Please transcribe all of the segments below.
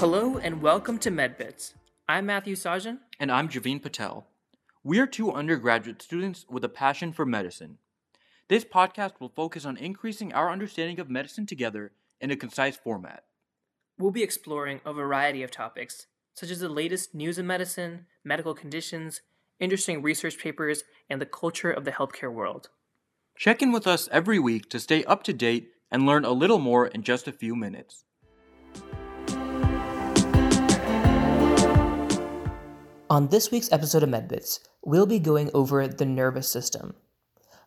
Hello and welcome to MedBits. I'm Matthew Sajan. And I'm Javeen Patel. We are two undergraduate students with a passion for medicine. This podcast will focus on increasing our understanding of medicine together in a concise format. We'll be exploring a variety of topics, such as the latest news in medicine, medical conditions, interesting research papers, and the culture of the healthcare world. Check in with us every week to stay up to date and learn a little more in just a few minutes. On this week's episode of MedBits, we'll be going over the nervous system.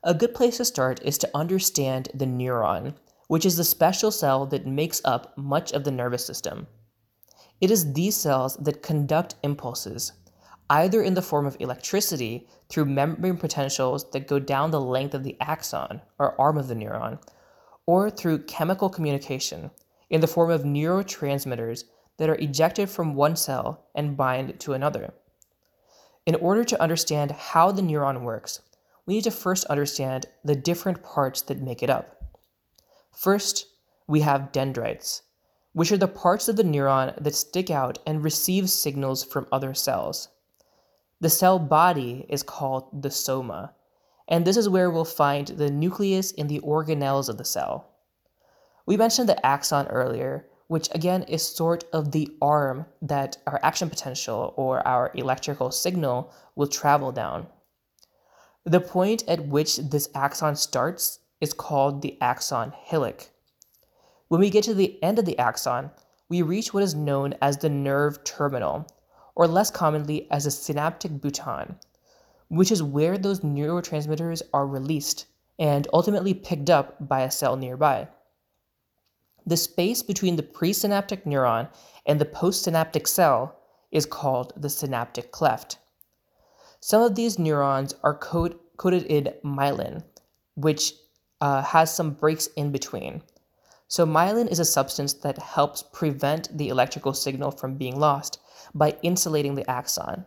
A good place to start is to understand the neuron, which is the special cell that makes up much of the nervous system. It is these cells that conduct impulses, either in the form of electricity through membrane potentials that go down the length of the axon or arm of the neuron, or through chemical communication in the form of neurotransmitters that are ejected from one cell and bind to another. In order to understand how the neuron works, we need to first understand the different parts that make it up. First, we have dendrites, which are the parts of the neuron that stick out and receive signals from other cells. The cell body is called the soma, and this is where we'll find the nucleus and the organelles of the cell. We mentioned the axon earlier, which again is sort of the arm that our action potential or our electrical signal will travel down. The point at which this axon starts is called the axon hillock. When we get to the end of the axon, we reach what is known as the nerve terminal, or less commonly as a synaptic bouton, which is where those neurotransmitters are released and ultimately picked up by a cell nearby. The space between the presynaptic neuron and the postsynaptic cell is called the synaptic cleft. Some of these neurons are code, coded in myelin, which uh, has some breaks in between. So, myelin is a substance that helps prevent the electrical signal from being lost by insulating the axon.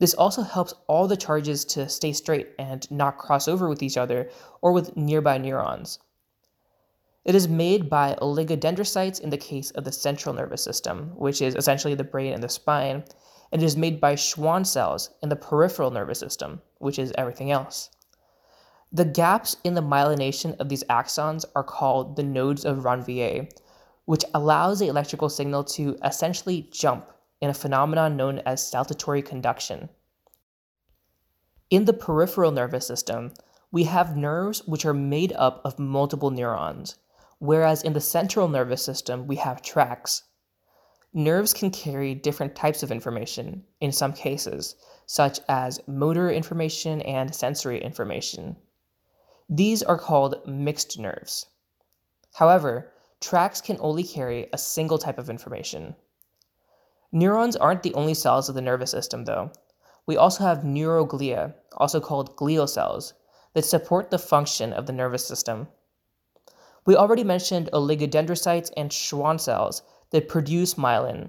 This also helps all the charges to stay straight and not cross over with each other or with nearby neurons. It is made by oligodendrocytes in the case of the central nervous system, which is essentially the brain and the spine, and it is made by Schwann cells in the peripheral nervous system, which is everything else. The gaps in the myelination of these axons are called the nodes of Ranvier, which allows the electrical signal to essentially jump in a phenomenon known as saltatory conduction. In the peripheral nervous system, we have nerves which are made up of multiple neurons, whereas in the central nervous system, we have tracts, Nerves can carry different types of information in some cases, such as motor information and sensory information. These are called mixed nerves. However, tracts can only carry a single type of information. Neurons aren't the only cells of the nervous system, though. We also have neuroglia, also called glial cells, that support the function of the nervous system. We already mentioned oligodendrocytes and Schwann cells that produce myelin.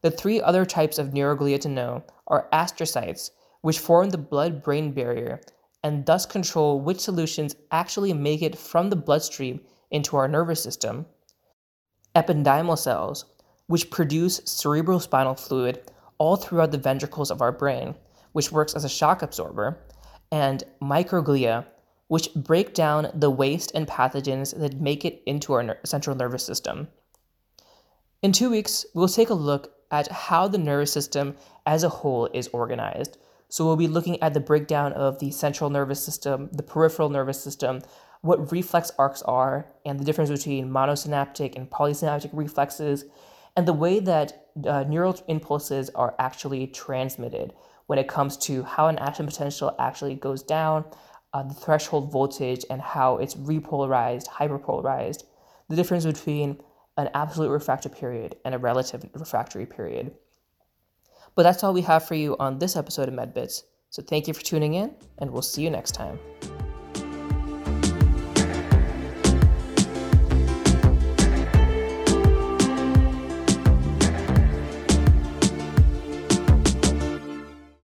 The three other types of neuroglia to know are astrocytes, which form the blood brain barrier and thus control which solutions actually make it from the bloodstream into our nervous system, ependymal cells, which produce cerebrospinal fluid all throughout the ventricles of our brain, which works as a shock absorber, and microglia, which break down the waste and pathogens that make it into our central nervous system. In two weeks, we'll take a look at how the nervous system as a whole is organized. So, we'll be looking at the breakdown of the central nervous system, the peripheral nervous system, what reflex arcs are, and the difference between monosynaptic and polysynaptic reflexes, and the way that uh, neural impulses are actually transmitted when it comes to how an action potential actually goes down, uh, the threshold voltage, and how it's repolarized, hyperpolarized, the difference between an absolute refractory period and a relative refractory period. But that's all we have for you on this episode of MedBits. So thank you for tuning in, and we'll see you next time.